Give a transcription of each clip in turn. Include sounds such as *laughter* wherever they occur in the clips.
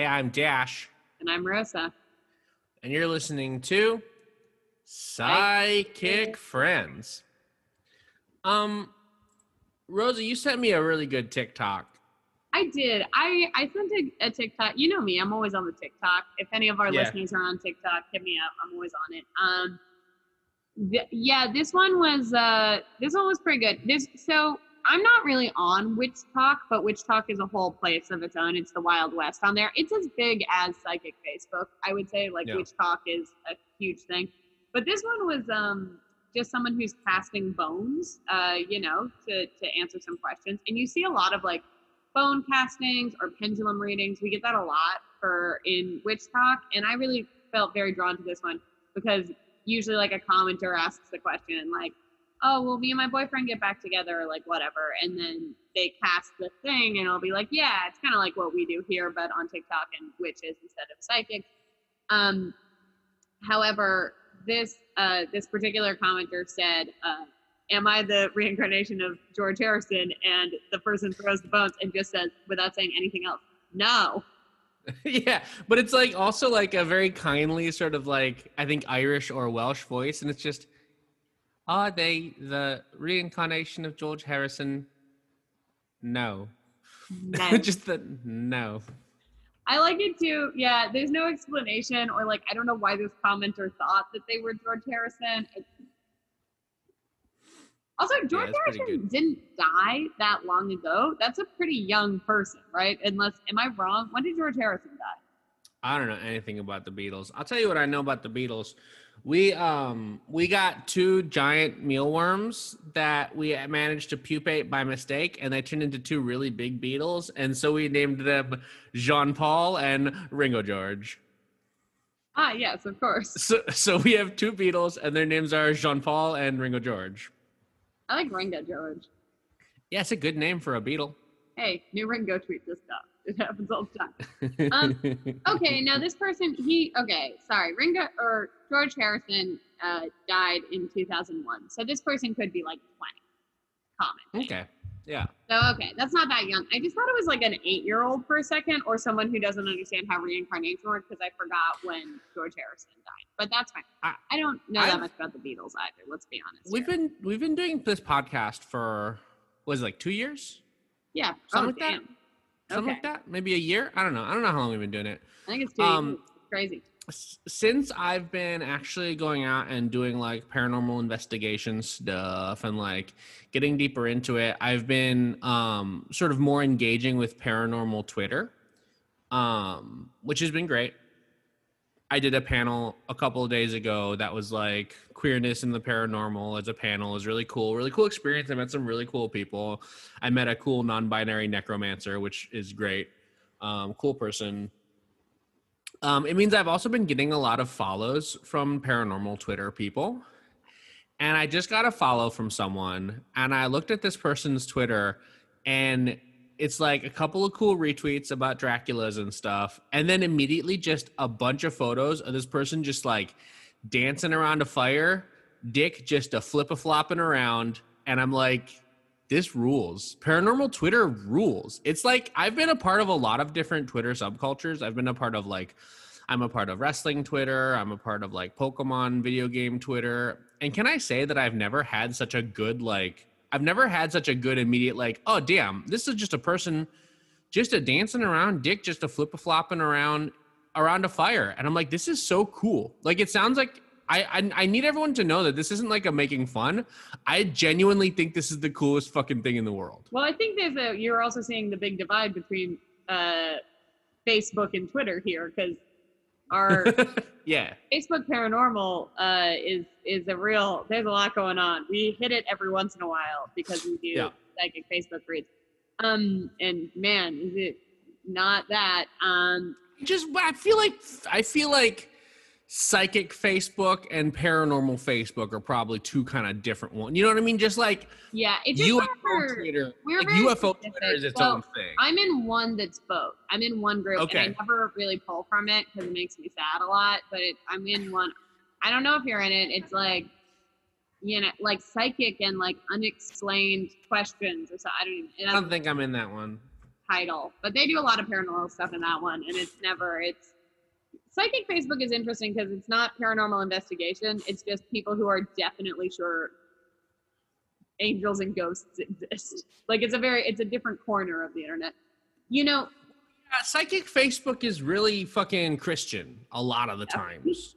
Hey, I'm Dash, And I'm Rosa. and you're listening to Psychic Friends. Um, Rosa, you sent me a really good TikTok. I did. I I sent a, a TikTok. You know me. I'm always on the TikTok. If any of our Yeah. listeners are on TikTok, hit me up. I'm always on it. Um, th- yeah, this one was uh this one was pretty good. This so I'm not really on Witch Talk, but WitchTok is a whole place of its own. It's the Wild West on there. It's as big as Psychic Facebook. I would say like Yeah. Witch Talk is a huge thing. But this one was um just someone who's casting bones, uh, you know, to to answer some questions. And you see a lot of like bone castings or pendulum readings. We get that a lot for in Witch Talk, and I really felt very drawn to this one because usually like a commenter asks the question like, "Oh, well me and my boyfriend get back together?" like whatever, and then they cast the thing, and I'll be like, "Yeah, it's kind of like what we do here, but on TikTok and witches instead of psychics." Um, however, this uh, this particular commenter said. Uh, am I the reincarnation of George Harrison? And the person throws the bones and just says, without saying anything else, no. *laughs* yeah, but it's like also like a very kindly sort of like I think Irish or Welsh voice, and it's just are they the reincarnation of George Harrison? No, No. *laughs* just the no. I like it too. Yeah, there's no explanation, or like, I don't know why this commenter thought that they were George Harrison. It- also, George it's pretty Harrison didn't die that long ago. That's a pretty young person, right? Unless, am I wrong? When did George Harrison die? I don't know anything about the Beatles. I'll tell you what I know about the Beatles. We um we got two giant mealworms that we managed to pupate by mistake, and they turned into two really big beetles, and so we named them John Paul and Ringo George. Ah, yes, of course. So so we have two beetles, and their names are John Paul and Ringo George. I like Ringo George. Yeah, it's a good name for a beetle. Hey, new Ringo tweet this stuff. It happens all the time. Um, okay, now this person, he okay, sorry, Ringo or George Harrison uh, died in 2001, so this person could be like 20. Common. okay. Yeah. So okay, that's not that young. I just thought it was like an eight-year-old for a second, or someone who doesn't understand how reincarnation works because I forgot when George Harrison died. But that's fine. I- I, don't know that I've- much about the Beatles either. Let's be honest. We've here. been we've been doing this podcast for was it like two years? yeah, something oh, like that. Something Okay. like that? Maybe a year? I don't know. I don't know how long we've been doing it. I think it's two Um, years. crazy. Since I've been actually going out and doing like paranormal investigation stuff and like getting deeper into it, I've been um sort of more engaging with paranormal Twitter. Um which has been great. I did a panel a couple of days ago that was like queerness in the paranormal as a panel. Was really cool, really cool experience. I met some really cool people. I met a cool non-binary necromancer, which is great. Um, cool person. Um, it means I've also been getting a lot of follows from paranormal Twitter people. And I just got a follow from someone, and I looked at this person's Twitter, and it's like a couple of cool retweets about Draculas and stuff, and then immediately just a bunch of photos of this person just like dancing around a fire, dick just a flip a flopping around, and I'm like, this rules. Paranormal Twitter rules. It's like I've been a part of a lot of different Twitter subcultures. I've been a part of like I'm a part of wrestling Twitter, I'm a part of like Pokemon video game Twitter. And can I say that I've never had such a good like I've never had such a good immediate like, oh damn, this is just a person just a dancing around, dick just a flip a flopping around around a fire. And I'm like, this is so cool. Like it sounds like I, I I need everyone to know that this isn't like a making fun. I genuinely think this is the coolest fucking thing in the world. Well, I think there's a. You're also seeing the big divide between uh, Facebook and Twitter here because our *laughs* yeah. Facebook Paranormal uh, is is a real. There's a lot going on. We hit it every once in a while because we do Yeah. psychic Facebook reads. Um, and man, is it not that? Um, Just I feel like I feel like psychic Facebook and paranormal Facebook are probably two kind of different ones. You know what I mean? Just like yeah, it just UFO never- Twitter, we're like UFO specific. Twitter is its Well, own thing. I'm in one that's both. I'm in one group, Okay. and I never really pull from it because it makes me sad a lot. But it, I'm in one. I don't know if you're in it. It's like, you know, like psychic and like unexplained questions or so. I don't even. I don't think I'm in that one. title, but they do a lot of paranormal stuff in that one, and it's never it's psychic Facebook is interesting because it's not paranormal investigation. It's just people who are definitely sure angels and ghosts exist. Like it's a very it's a different corner of the internet. You know, Yeah, psychic Facebook is really fucking Christian a lot of the times.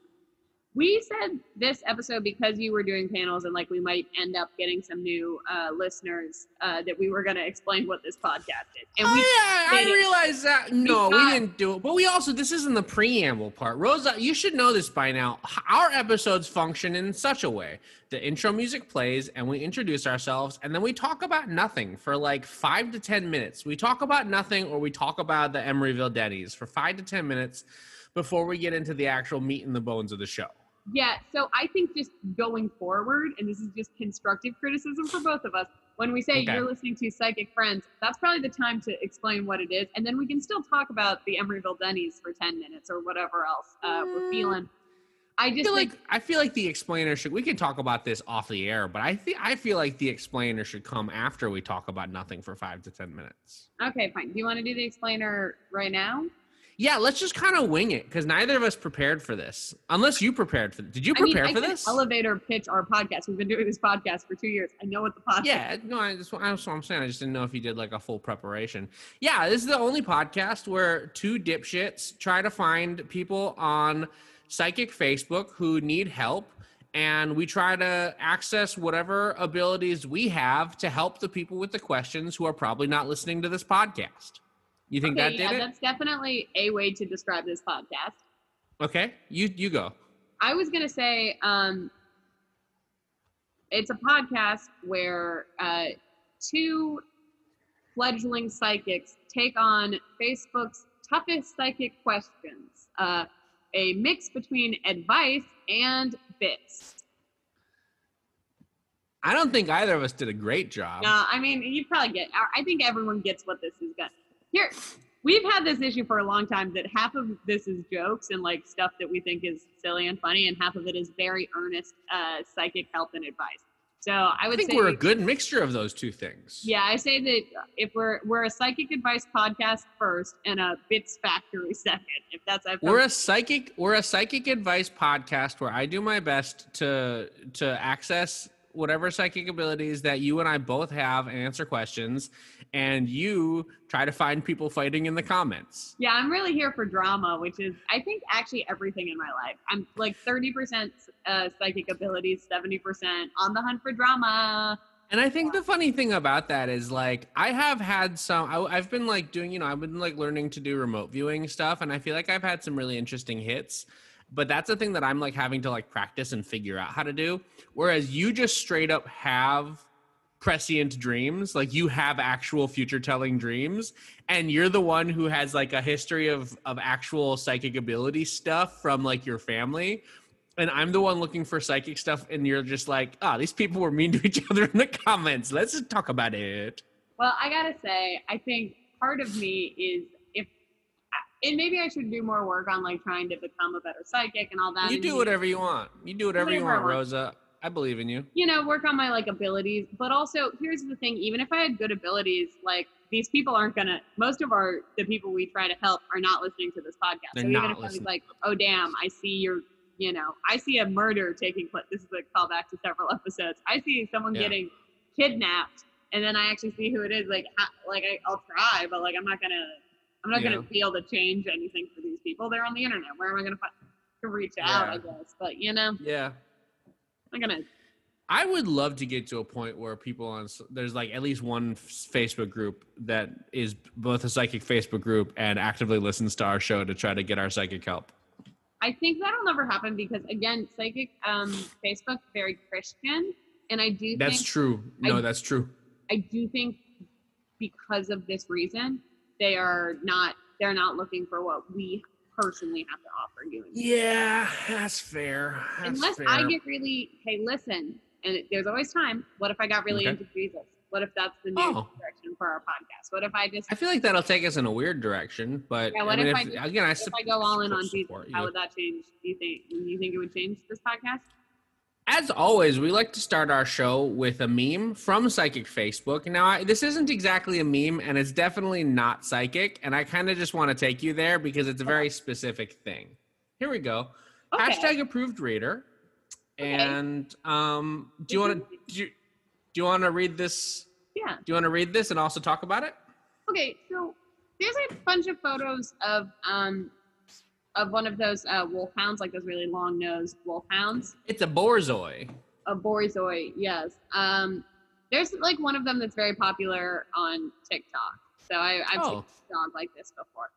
We said this episode because you were doing panels and like we might end up getting some new uh, listeners uh, that we were going to explain what this podcast is. And we oh, yeah, I realized that. No, we didn't do it. But we also, this isn't the preamble part. Rosa, you should know this by now. Our episodes function in such a way the intro music plays and we introduce ourselves and then we talk about nothing for like five to 10 minutes. We talk about nothing or we talk about the Emeryville Denny's for five to 10 minutes before we get into the actual meat and the bones of the show. Yeah, so I think just going forward, and this is just constructive criticism for both of us, when we say Okay. you're listening to Psychic Friends, that's probably the time to explain what it is, and then we can still talk about the Emeryville Denny's for 10 minutes or whatever else uh, we're Mm. feeling. I I just feel think, like I feel like the explainer should. We can talk about this off the air, but I think I feel like the explainer should come after we talk about nothing for five to ten minutes. okay, fine. Do you want to do the explainer right now? Yeah, let's just kind of wing it because neither of us prepared for this. Unless you prepared for. Did you I mean, prepare I for this? elevator pitch our podcast. We've been doing this podcast for two years. I know what the podcast Yeah, no, I just that's what I'm saying. I just didn't know if you did like a full preparation. Yeah, this is the only podcast where two dipshits try to find people on psychic Facebook who need help. And we try to access whatever abilities we have to help the people with the questions who are probably not listening to this podcast. You think Okay, that yeah, it? that's definitely a way to describe this podcast. Okay, you you go. I was gonna say, um, it's a podcast where uh, two fledgling psychics take on Facebook's toughest psychic questions. Uh, a mix between advice and bits. I don't think either of us did a great job. No, I mean you probably get. I I think everyone gets what this is. Gonna. Here, we've had this issue for a long time. That half of this is jokes and like stuff that we think is silly and funny, and half of it is very earnest uh, psychic help and advice. So I I would think say we're a good mixture of those two things. Yeah, I say that if we're we're a psychic advice podcast first and a bits factory *laughs* second. If that's I've We're a psychic we're a psychic advice podcast where I do my best to to access whatever psychic abilities that you and I both have and answer questions and you try to find people fighting in the comments. Yeah, I'm really here for drama, which is I think actually everything in my life. I'm like 30% uh, psychic abilities, 70% on the hunt for drama. And I think the funny thing about that is like I have had some I, I've been like doing you know I've been like learning to do remote viewing stuff and I feel like I've had some really interesting hits but that's the thing that I'm like having to like practice and figure out how to do whereas you just straight up have prescient dreams like you have actual future telling dreams and you're the one who has like a history of of actual psychic ability stuff from like your family and I'm the one looking for psychic stuff, and you're just like, ah, these people were mean to each *laughs* other in the comments. Let's talk about it. Well, I gotta say, I think part of me is if, and maybe I should do more work on like trying to become a better psychic and all that. You do whatever you want. You do whatever you Whatever I want, want. Rosa. I believe in you. you know, work on my like abilities. But also, here's the thing: even if I had good abilities, like these people aren't gonna. Most of our the people we try to help are not listening to this podcast. They're so even not if I was listening. like, oh damn, I see your, you know, I see a murder taking place. This is a callback to several *laughs* episodes. I see someone Yeah. getting kidnapped, and then I actually see who it is. Like, like I, I'll try, but like I'm not gonna. I'm not Yeah. gonna feel to change anything for these people. They're on the internet. Where am I gonna find to reach out? I guess, but you know, Yeah. I'm gonna. I would love to get to a point where people on there's like at least one Facebook group that is both a psychic Facebook group and actively listens to our show to try to get our psychic help. I think that'll never happen because again, psychic um, Facebook very Christian, and I do That's think true. No, I- that's true. I do think because of this reason, they are not they're not looking for what we personally have to offer you. Yeah, that's fair. That's Unless fair. I get really hey listen, and it- there's always time. What if I got really Okay. into Jesus? What if that's the new Oh. direction for our podcast? What if I just I feel like that'll take us in a weird direction, but Yeah, what I mean, if if, I- again, I if I go all in on Jesus? support How would that change? Do you think? Do you think it would change this podcast? As always, we like to start our show with a meme from Psychic Facebook. Now, I, this isn't exactly a meme, and it's definitely not psychic. And I kind of just want to take you there because it's a very specific thing. Here we go. Okay. Hashtag approved reader. Okay. And um, do you want to do you, do you want to read this? Yeah. Do you want to read this and also talk about it? Okay, so there's a bunch of photos of um of one of those uh, wolfhounds, like those really long nosed wolfhounds. It's a borzoi. A borzoi, yes. Um, there's like one of them that's very popular on TikTok. So I, I've seen Oh. a dog like this before.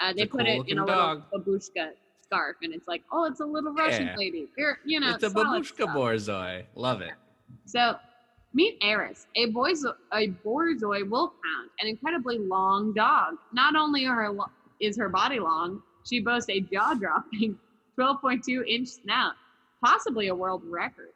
Uh, they put it in a little babushka scarf, and it's like, oh, it's a little Russian Yeah. lady. You're, you know, it's a babushka stuff. borzoi. Love it. So, meet Eris, a boys a borzoi wolfhound, an incredibly long dog. Not only are her lo- is her body long, she boasts a jaw-dropping *laughs* 12.2 inch snout, possibly a world record.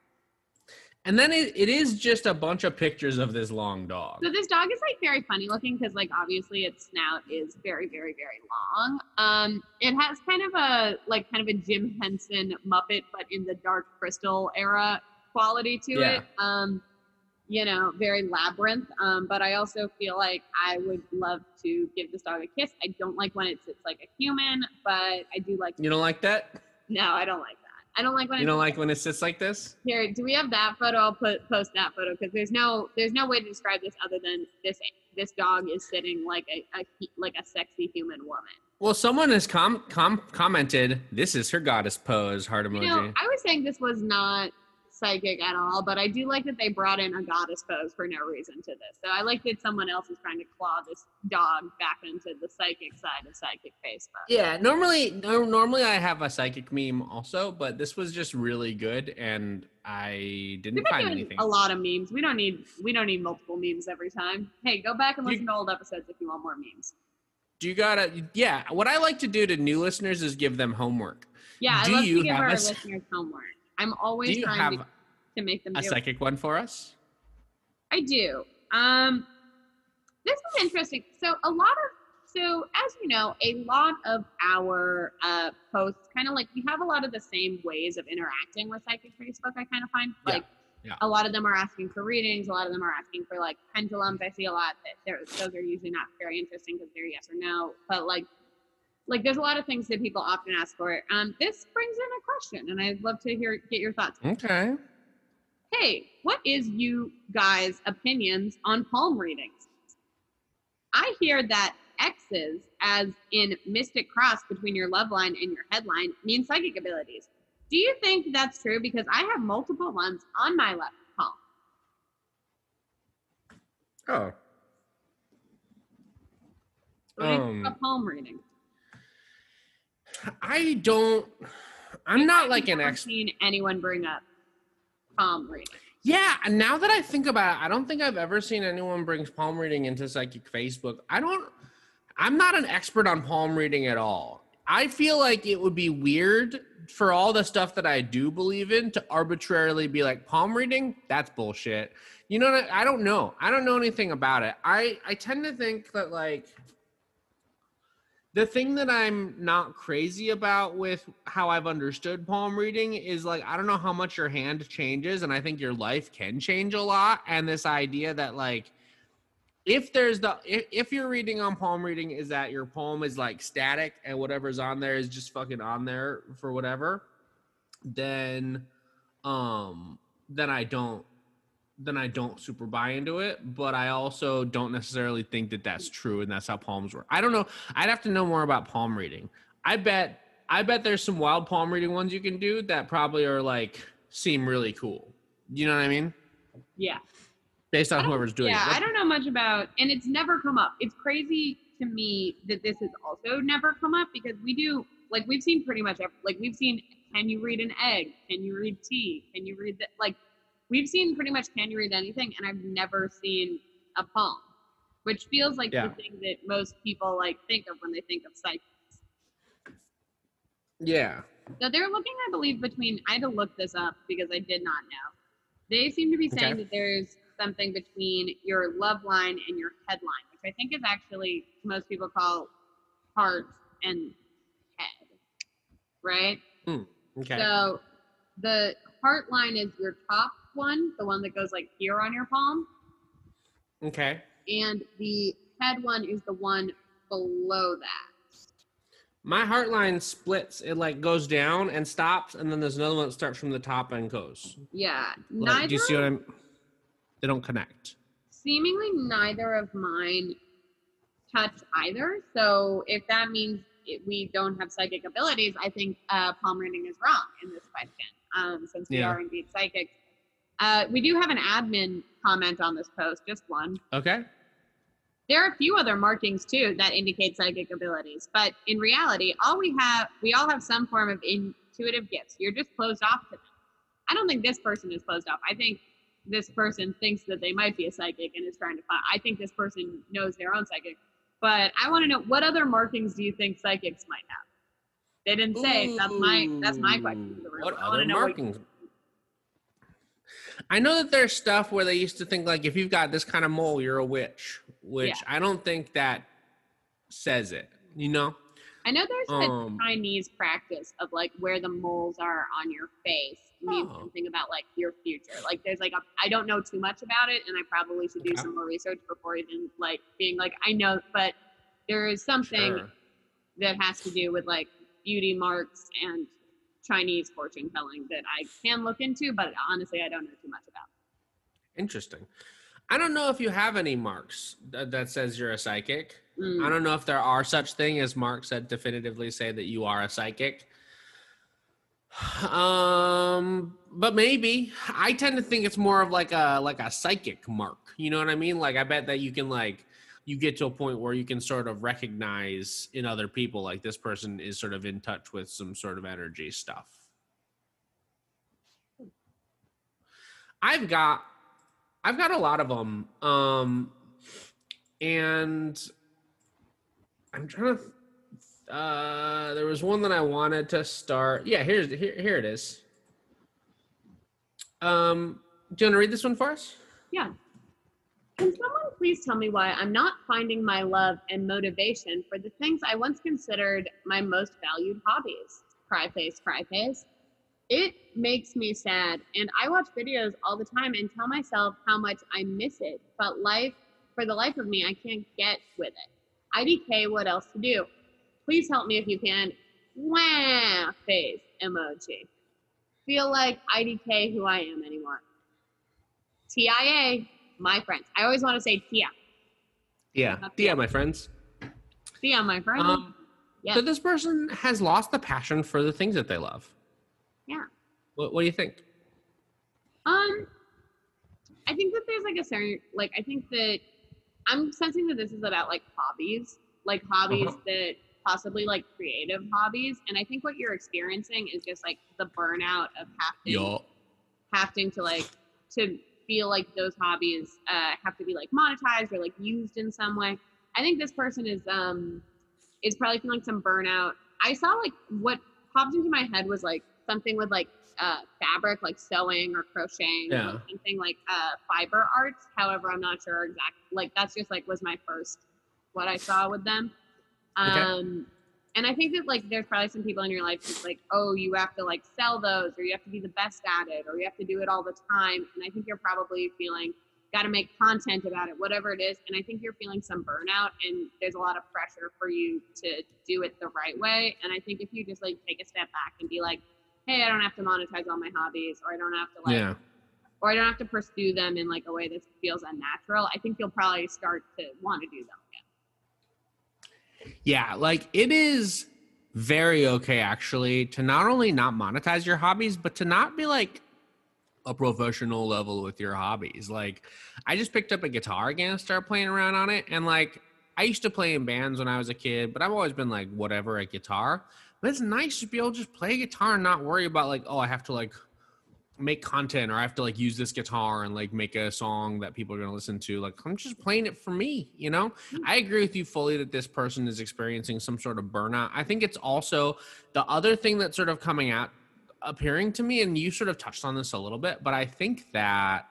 And then it, it is just a bunch of pictures of this long dog. So this dog is like very funny looking because like obviously its snout is very very very long. Um, it has kind of a like kind of a Jim Henson Muppet, but in the Dark Crystal era quality to Yeah. it. Um, you know, very labyrinth. Um, but I also feel like I would love to give this dog a kiss. I don't like when it sits like a human, but I do like. You don't like that? No, I don't like that. I don't like when You it don't like when it sits like this? here, do we have that photo? I'll put post that photo because there's no there's no way to describe this other than this this dog is sitting like a, a like a sexy human woman. Well, someone has com- com- commented, "This is her goddess pose." Heart emoji. You know, I was saying this was not psychic at all, but I do like that they brought in a goddess pose for no reason to this. So I like that someone else is trying to claw this dog back into the psychic side of psychic Facebook. yeah, normally, no, normally I have a psychic meme also, but this was just really good, and I didn't We've find anything. a lot of memes. We don't need we don't need multiple memes every time. Hey, go back and You- listen to old episodes if you want more memes. Do you gotta? Yeah, what I like to do to new listeners is give them homework. Yeah, Do I love you to give have our a listeners homework. I'm Do always you trying have to, to make them a do it. psychic one for us? I do. Um, this is interesting. So a lot of so as you know, a lot of our uh, posts kind of like we have a lot of the same ways of interacting with psychic Facebook. I kind of find Yeah, like yeah. a lot of them are asking for readings. A lot of them are asking for like pendulums. I see a lot that those are usually not very interesting because they're yes or no. But like like there's a lot of things that people often ask for. Um, this brings in a question, and I'd love to hear get your thoughts. Okay. Hey, what is you guys' opinions on palm readings? I hear that X's, as in mystic cross between your love line and your headline, mean psychic abilities. Do you think that's true? Because I have multiple ones on my left palm. Oh. What do you think Um, about palm reading? I don't. I'm not like an expert. seen anyone bring up palm reading. Yeah, and now that I think about it, I don't think I've ever seen anyone bring palm reading into psychic Facebook. I don't. I'm not an expert on palm reading at all. I feel like it would be weird for all the stuff that I do believe in to arbitrarily be like palm reading. That's bullshit. You know, what? I don't know. I don't know anything about it. I I tend to think that like the thing that I'm not crazy about with how I've understood palm reading is like I don't know how much your hand changes and I think your life can change a lot and this idea that like if there's the if, if your reading on palm reading is that your palm is like static and whatever's on there is just fucking on there for whatever then um then I don't then I don't super buy into it, but I also don't necessarily think that that's true and that's how palms work. I don't know. I'd have to know more about palm reading. I bet I bet there's some wild palm reading ones you can do that probably are like seem really cool. You know what I mean? Yeah. Based on whoever's doing yeah, it. Yeah, I don't know much about, and it's never come up. It's crazy to me that this has also never come up because we do, like, we've seen pretty much, ev- like, we've seen, can you read an egg? Can you read tea? Can you read that? Like, we've seen pretty much, can you read anything? And I've never seen a palm, which feels like Yeah. the thing that most people, like, think of when they think of psychics. Yeah. So they're looking, I believe, between, I had to look this up because I did not know. They seem to be saying Okay. that there's something between your love line and your headline, which I think is actually most people call heart and head, right? Hmm. Okay. So the heart line is your top one, the one that goes like here on your palm, Okay. and the head one is the one below that. My heart line splits. It like goes down and stops, and then there's another one that starts from the top and goes. Yeah, Like, neither. do you see what I'm? They don't connect. seemingly neither of mine touch either. So if that means it, we don't have psychic abilities, I think uh, palm reading is wrong in this question, um, since we Yeah. are indeed psychics. Uh, we do have an admin comment on this post, just one. Okay. There are a few other markings too that indicate psychic abilities, but in reality, all we have, we all have some form of intuitive gifts. You're just closed off to them. I don't think this person is closed off. I think this person thinks that they might be a psychic and is trying to find. I think this person knows their own psychic, but I want to know what other markings do you think psychics might have? They didn't say. That's my that's my question to the room. What other know what- markings? I know that there's stuff where they used to think like if you've got this kind of mole, you're a witch, which Yeah. I don't think that says it. You know? I know there's Um, a Chinese practice of like where the moles are on your face means Oh. something about like your future. Like there's like a I don't know too much about it, and I probably should do Okay. some more research before even like being like I know, but there is something Sure. that has to do with like beauty marks and Chinese fortune telling that I can look into, but honestly I don't know too much about. Interesting. I don't know if you have any marks that, that says you're a psychic. Mm. I don't know if there are such thing as marks that definitively say that you are a psychic. Um, but maybe I tend to think it's more of like a like a psychic mark. You know what I mean? Like I bet that you can like you get to a point where you can sort of recognize in other people like this person is sort of in touch with some sort of energy stuff. I've got I've got a lot of them. Um and I'm trying to uh there was one that I wanted to start. Yeah, here's here here it is. Um do you want to read this one for us? Yeah. Can someone please tell me why I'm not finding my love and motivation for the things I once considered my most valued hobbies? Cry face, cry face. It makes me sad, and I watch videos all the time and tell myself how much I miss it. But life, for the life of me, I can't get with it. IDK, what else to do? Please help me if you can. Wah face emoji. Feel like IDK who I am anymore. TIA, my friends. I always want to say Tia. Yeah. Yeah, my friends. Tia, my friend. Um Yeah. so this person has lost the passion for the things that they love. Yeah. What what do you think? Um, I think that there's like a certain like I think that I'm sensing that this is about like hobbies, like hobbies Uh-huh. that possibly like creative hobbies, and I think what you're experiencing is just like the burnout of having having to like to feel like those hobbies uh, have to be like monetized or like used in some way. I think this person is um is probably feeling some burnout. I saw like what popped into my head was like something with like uh, fabric, like sewing or crocheting, or Yeah. like something like uh, fiber arts. However, I'm not sure exactly. Like that's just like was my first what I saw with them. Okay. And I think that like there's probably some people in your life who's like, oh, you have to like sell those, or you have to be the best at it, or you have to do it all the time. And I think you're probably feeling got to make content about it, whatever it is. And I think you're feeling some burnout, and there's a lot of pressure for you to do it the right way. And I think if you just like take a step back and be like, hey, I don't have to monetize all my hobbies, or I don't have to like yeah. or I don't have to pursue them in like a way that feels unnatural, I think you'll probably start to want to do them. Yeah, like it is very okay actually to not only not monetize your hobbies, but to not be like a professional level with your hobbies. Like I just picked up a guitar again and started playing around on it. And like I used to play in bands when I was a kid, but I've always been like whatever at guitar. But it's nice to be able to just play guitar and not worry about like, oh, I have to like make content or I have to like use this guitar and like make a song that people are going to listen to. Like I'm just playing it for me, you know? Hmm. I agree with you fully that this person is experiencing some sort of burnout. I think it's also the other thing that's sort of coming out appearing to me and you sort of touched on this a little bit, but I think that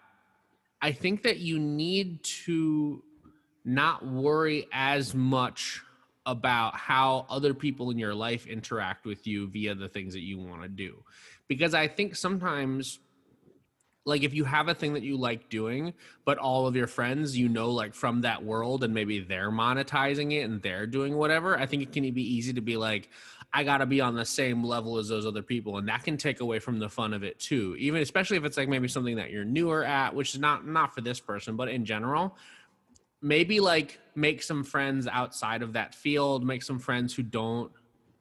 I think that you need to not worry as much about how other people in your life interact with you via the things that you want to do. Because I think sometimes like if you have a thing that you like doing but all of your friends you know like from that world and maybe they're monetizing it and they're doing whatever i think it can be easy to be like i got to be on the same level as those other people. And that can take away from the fun of it too even especially if it's like maybe something that you're newer at which is not not for this person but in general. Maybe like make some friends outside of that field make some friends who don't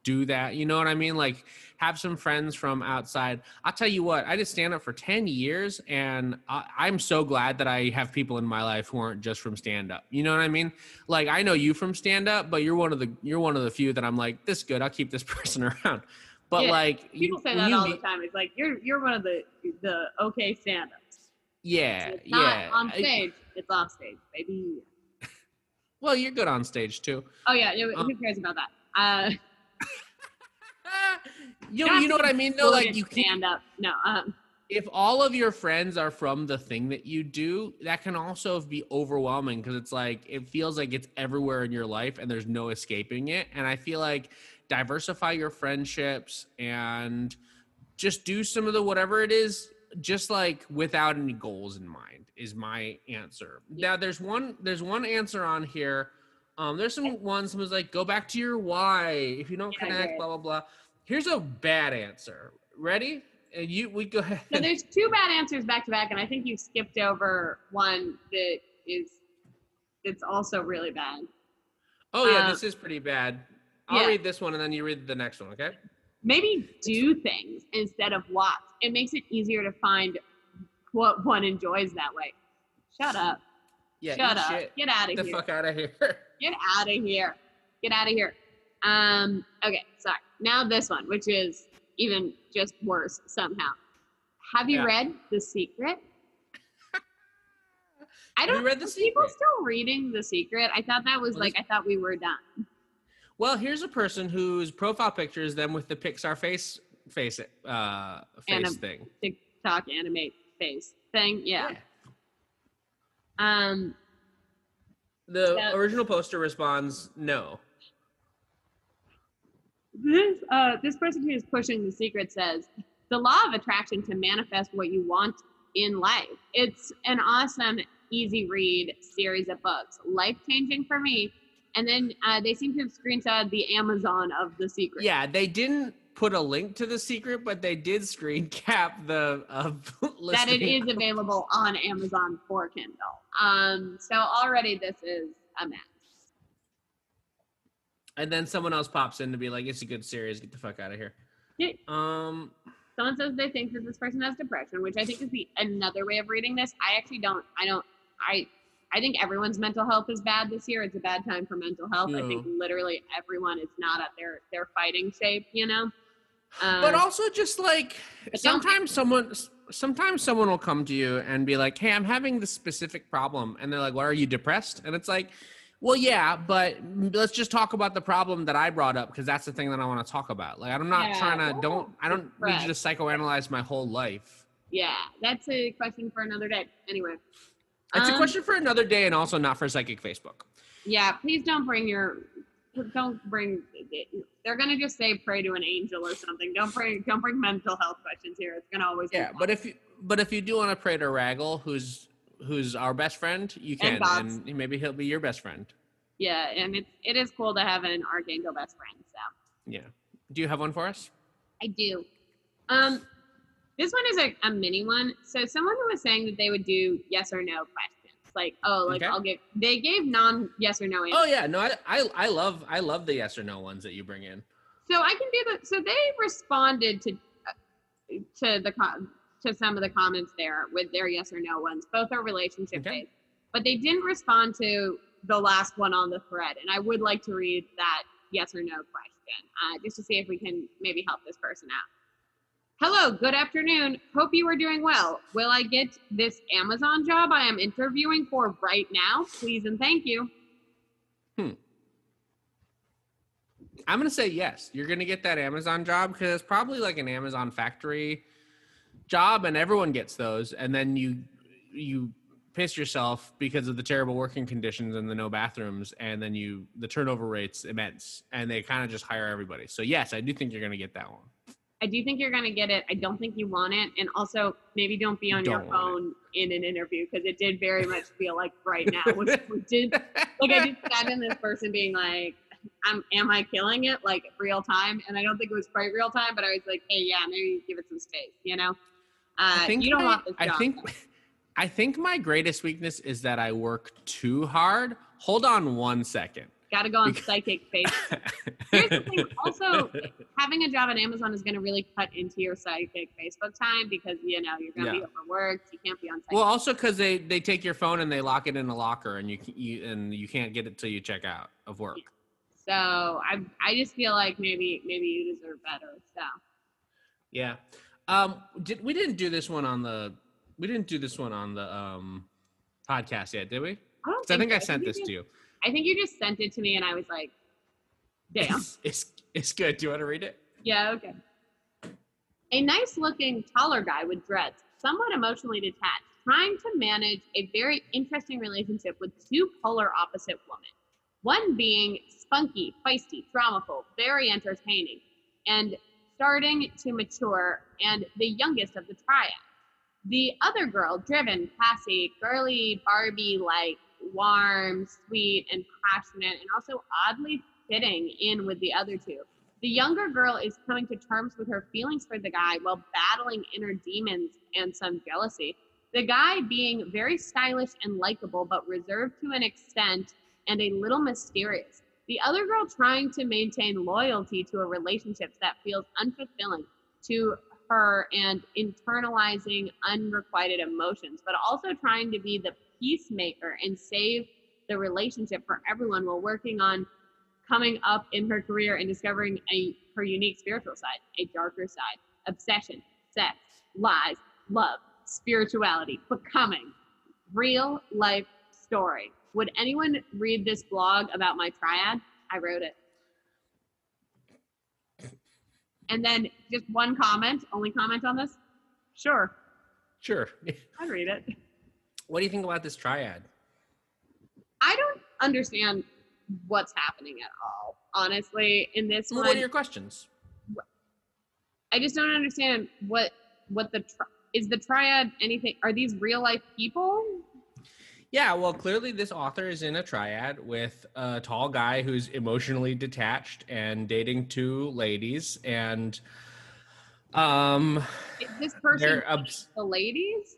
do that you know what i mean like have some friends from outside. I'll tell you what, I did stand up for 10 years and I, am so glad that I have people in my life who aren't just from stand up. You know what I mean? Like I know you from stand up, but you're one of the you're one of the few that I'm like, this good, I'll keep this *laughs* person around. But yeah, like people you, say that all the time. It's like you're you're one of the the okay stand ups. Yeah, so yeah. on stage, it's off stage, baby. *laughs* well, you're good on stage too. Oh yeah, who um, cares about that? Uh you, you know what I mean? No, like you stand up. No. Um, if all of your friends are from the thing that you do, that can also be overwhelming because it's like it feels like it's everywhere in your life and there's no escaping it. And I feel like diversify your friendships and just do some of the whatever it is, just like without any goals in mind is my answer. Yeah. Now there's one there's one answer on here. Um, there's some ones was like go back to your why if you don't yeah, connect, blah blah blah. Here's a bad answer. Ready? And you we go ahead. So there's two bad answers back to back, and I think you skipped over one that is it's also really bad. Oh yeah, um, this is pretty bad. I'll yeah. read this one and then you read the next one, okay? Maybe do things instead of watch. It makes it easier to find what one enjoys that way. Shut up. Yeah, Shut up. Shit. Get out of here. The fuck out *laughs* of here. Get out of here. Get out of here. Um, okay, sorry. Now this one, which is even just worse somehow. Have you yeah. read The Secret? *laughs* I don't. read The Secret? People still reading The Secret? I thought that was well, like I thought we were done. Well, here's a person whose profile picture is them with the Pixar face face uh face thing. TikTok animate face thing. Yeah. yeah. Um. The so, original poster responds no this uh, this person who is pushing the secret says the law of attraction to manifest what you want in life. It's an awesome, easy read series of books, life changing for me. And then uh, they seem to have screenshot the Amazon of the secret. Yeah, they didn't put a link to the secret, but they did screen *laughs* cap the uh, *laughs* that it is available on Amazon for Kindle. Um, so already this is a mess and then someone else pops in to be like, "It's a good series. Get the fuck out of here." Yeah. Um. Someone says they think that this person has depression, which I think is the another way of reading this. I actually don't. I don't. I. I think everyone's mental health is bad this year. It's a bad time for mental health. Yeah. I think literally everyone is not at their their fighting shape. You know. Um, but also just like sometimes someone sometimes someone will come to you and be like, "Hey, I'm having this specific problem," and they're like, "Why are you depressed?" And it's like well, yeah, but let's just talk about the problem that I brought up because that's the thing that I want to talk about. Like, I'm not yeah, trying to don't I don't need you to psychoanalyze my whole life. Yeah, that's a question for another day. Anyway, it's um, a question for another day, and also not for psychic Facebook. Yeah, please don't bring your don't bring. They're gonna just say pray to an angel or something. Don't pray. Don't bring mental health questions here. It's gonna always. Yeah, but if you but if you do want to pray to Raggle, who's who's our best friend, you can, and, and, maybe he'll be your best friend. Yeah, and it's it is cool to have an Archangel best friend. So yeah, do you have one for us? I do. Um, this one is a, a mini one. So someone was saying that they would do yes or no questions, like oh, like okay. I'll give. They gave non yes or no answers. Oh yeah, no, I, I I love I love the yes or no ones that you bring in. So I can do the. So they responded to uh, to the to some of the comments there with their yes or no ones. Both are relationship okay. based, but they didn't respond to the last one on the thread. And I would like to read that yes or no question uh, just to see if we can maybe help this person out. Hello, good afternoon. Hope you are doing well. Will I get this Amazon job I am interviewing for right now? Please and thank you. Hmm. I'm going to say yes. You're going to get that Amazon job because it's probably like an Amazon factory job and everyone gets those and then you you piss yourself because of the terrible working conditions and the no bathrooms, and then you the turnover rate's immense, and they kind of just hire everybody. So yes, I do think you're gonna get that one. I do think you're going to get it. I don't think you want it. And also, maybe don't be on your Don't want phone in an interview because it did very *laughs* much feel like right now. Which, which did, like, I just sat in this person being like, I'm, am I killing it? Like, real time. And I don't think it was quite real time, but I was like, hey, yeah, maybe give it some space, you know? Uh, I think you don't my- want this job. I think I think my greatest weakness is that I work too hard. Hold on one second. Got to go on Because- psychic *laughs* face. Here's the thing. Also, having a job at Amazon is going to really cut into your psychic Facebook time because, you know, you're going to Yeah. be overworked. You can't be on psychic. well, also because they they take your phone and they lock it in a locker, and you, you and you can't get it till you check out of work. So I I just feel like maybe maybe you deserve better. So Yeah. Um. Did we didn't do this one on the we didn't do this one on the um podcast yet, did we? I don't 'Cause I think I so. sent you this just- to you. I think you just sent it to me, and I was like, "Damn, It's, *laughs* it's it's good. Do you want to read it? yeah, okay." A nice-looking, taller guy with dreads, somewhat emotionally detached, trying to manage a very interesting relationship with two polar opposite women. One being spunky, feisty, dramaful, very entertaining, and starting to mature, and the youngest of the triad. The other girl, driven, classy, girly, Barbie like, warm, sweet, and passionate, and also oddly fitting in with the other two. The younger girl is coming to terms with her feelings for the guy while battling inner demons and some jealousy. The guy being very stylish and likable, but reserved to an extent and a little mysterious. The other girl trying to maintain loyalty to a relationship that feels unfulfilling to her and internalizing unrequited emotions, but also trying to be the peacemaker and save the relationship for everyone while working on coming up in her career and discovering a her unique spiritual side, a darker side, obsession, sex, lies, love, spirituality, becoming, real life story. Would anyone read this blog about my triad? I wrote it. And then just one comment, only comment on this? Sure, Sure. *laughs* I'd read it. What do you think about this triad? I don't understand what's happening at all, honestly, in this Well, one. what are your questions? I just don't understand what what the tri- is the triad anything are these real life people? Yeah, well, clearly this author is in a triad with a tall guy who's emotionally detached and dating two ladies, and um, Is this person obs- the ladies?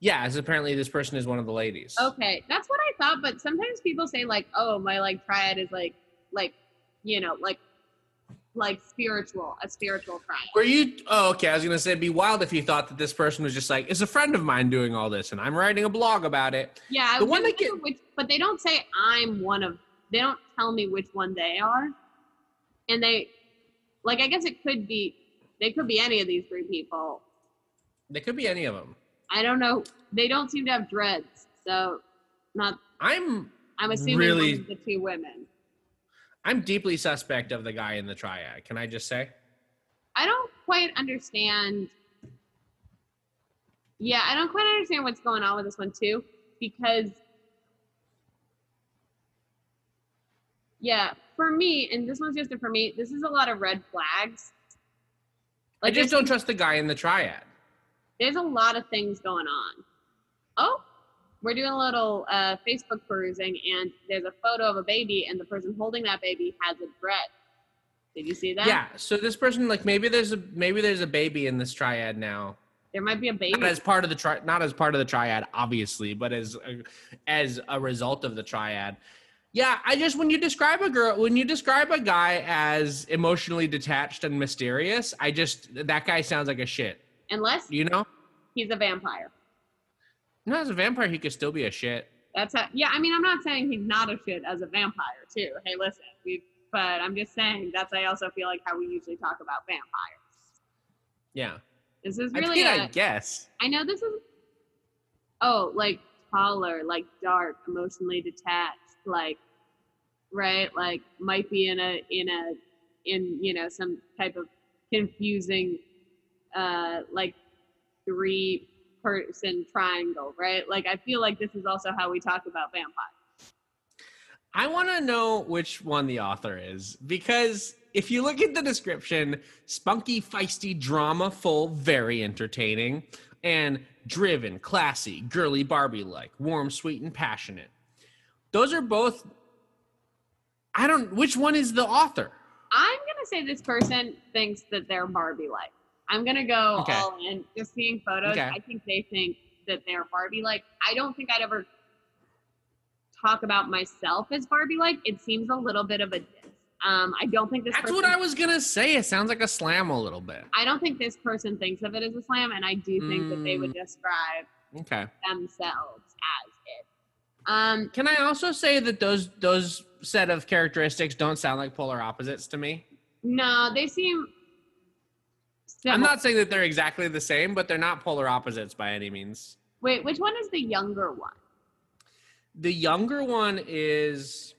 yeah, as apparently this person is one of the ladies. Okay, that's what I thought, but sometimes people say like, "Oh, my like triad is like like you know, like like spiritual, a spiritual triad." Were you? Oh, okay. I was gonna say, it'd be wild if you thought that this person was just like, it's a friend of mine doing all this, and I'm writing a blog about it. Yeah, The one that get- which, but they don't say I'm one of. They don't tell me which one they are, and they, like, I guess it could be. They could be any of these three people. They could be any of them. I don't know. They don't seem to have dreads, so not. I'm I'm assuming Really- one of the two women. I'm deeply suspect of the guy in the triad. Can I just say? I don't quite understand. Yeah, I don't quite understand what's going on with this one too, because yeah, for me, and this one's just for me. This is a lot of red flags. I just don't trust the guy in the triad. There's a lot of things going on. Oh, we're doing a little uh, Facebook perusing, and there's a photo of a baby, and the person holding that baby has a dread. Did you see that? Yeah. So this person, like, maybe there's a maybe there's a baby in this triad now. There might be a baby. Not as part of the tri- not as part of the triad, obviously, but as a, as a result of the triad. Yeah, I just when you describe a girl, when you describe a guy as emotionally detached and mysterious, I just that guy sounds like a shit. Unless You know, he's a vampire. No, as a vampire, he could still be a shit. That's a, yeah. I mean, I'm not saying he's not a shit as a vampire too. Hey, listen, we. But I'm just saying that's I also feel like how we usually talk about vampires. Yeah, This is I really. mean, a- I guess. I know this is. Oh, like taller, like dark, emotionally detached, like, right, like might be in a in a in you know some type of confusing, uh, like three person triangle, right? Like I feel like this is also how we talk about vampires. I want to know which one the author is because if you look at the description, spunky, feisty, drama full, very entertaining, and driven, classy, girly Barbie like, warm, sweet, and passionate. Those are both. I don't. Which one is the author? I'm gonna say this person thinks that they're Barbie like. I'm gonna go Okay. all in. Just seeing photos, Okay. I think they think that they're Barbie like. I don't think I'd ever talk about myself as Barbie like. It seems a little bit of a. Um, I don't think this. That's person, what I was gonna say. It sounds like a slam a little bit. I don't think this person thinks of it as a slam, and I do think that they would Mm. describe Okay. themselves as it. Um, Can I also say that those those set of characteristics don't sound like polar opposites to me? no, they seem. I'm similar. not saying that they're exactly the same, but they're not polar opposites by any means. Wait, which one is the younger one? The younger one is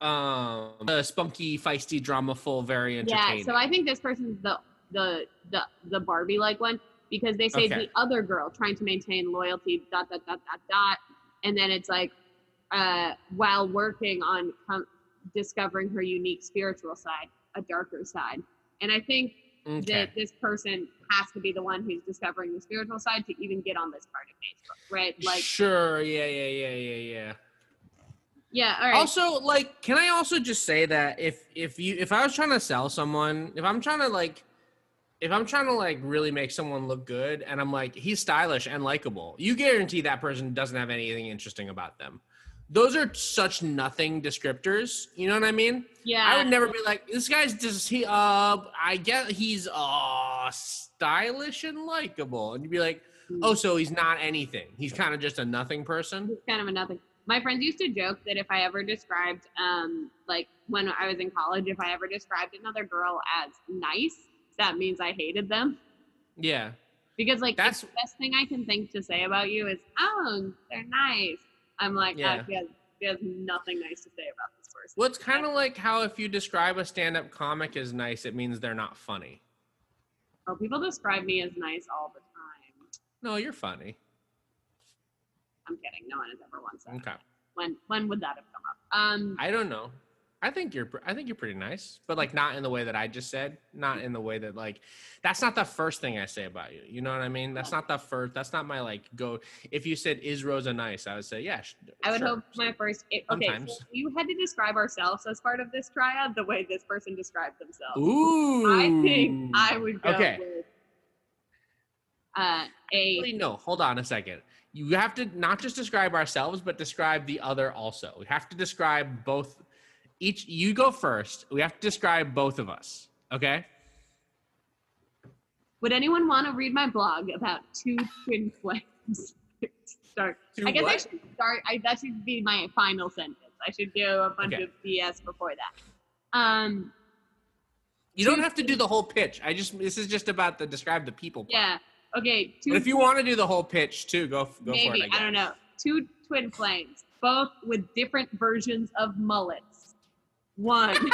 um the spunky, feisty, drama-full, very entertaining. Yeah, so I think this person's the the the the Barbie like one because they say Okay. the other girl trying to maintain loyalty dot dot dot dot dot, and then it's like uh, while working on com- discovering her unique spiritual side, a darker side, and I think okay. that this person has to be the one who's discovering the spiritual side to even get on this part of Facebook, right? Like, sure, yeah, yeah, yeah, yeah, yeah. yeah, all right. Also, like, can I also just say that if if you if I was trying to sell someone, if I'm trying to like if I'm trying to like really make someone look good and I'm like he's stylish and likable, you guarantee that person doesn't have anything interesting about them. Those are such nothing descriptors. You know what I mean? yeah, I would never be like, this guy's just he. Uh, I guess he's uh stylish and likable, and you'd be like, oh, so he's not anything. He's kind of just a nothing person. it's kind of a nothing. My friends used to joke that if I ever described, um, like when I was in college, if I ever described another girl as nice, that means I hated them. Yeah, Because like That's- the best thing I can think to say about you is, oh, they're nice. I'm like, Yeah. oh, she has, she has nothing nice to say about this person. well, it's kind of like how if you describe a stand-up comic as nice, it means they're not funny. Oh, people describe me as nice all the time. No, you're funny. I'm kidding. No one has ever once said. Okay. When when would that have come up? Um, I don't know. I think you're. I think you're pretty nice, but like not in the way that I just said. Not in the way that like. That's not the first thing I say about you. You know what I mean? That's not the first. That's not my like go. If you said is Rosa nice, I would say yeah. sh- I would sure. hope my first. It, okay, so Sometimes. you had to describe ourselves as part of this triad the way this person described themselves. Ooh. I think I would go Okay. with uh, a. Actually, no, hold on a second. You have to not just describe ourselves, but describe the other also. We have to describe both. Each you go first. We have to describe both of us. Okay. Would anyone want to read my blog about two twin *laughs* flames? start. Two I guess I should start. I, that should be my final sentence. I should do a bunch Okay. of BS before that. Um. You don't have to do the whole pitch. I just this is just about the describe the people. Part. Yeah. Okay. Two. But if you want to do the whole pitch too, go go maybe for it. I, I, don't know. Two twin flames, both with different versions of mullets. One. *laughs*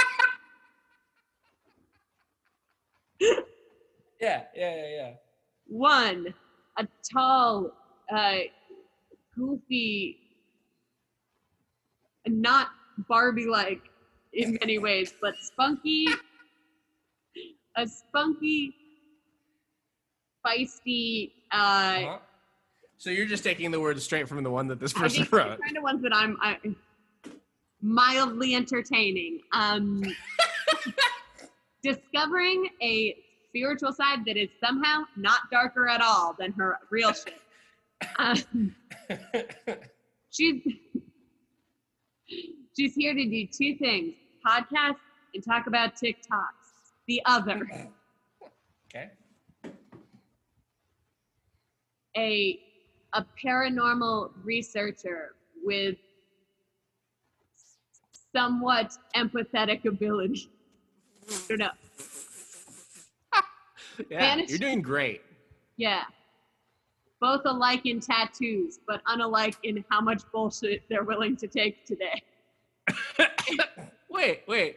Yeah, yeah, yeah, yeah. one a tall uh goofy not barbie like in many ways but spunky a spunky feisty uh Uh-huh. So you're just taking the words straight from the one that this I person think the wrote. kind of ones that i'm I, mildly entertaining. Um *laughs* discovering a spiritual side that is somehow not darker at all than her real shit. Um, *laughs* she's she's here to do two things podcast and talk about tiktoks. The other. Okay. a a paranormal researcher with somewhat empathetic ability I don't know *laughs* Yeah, Spanish- you're doing great. yeah both alike in tattoos but unalike in how much bullshit they're willing to take today *laughs* wait, wait.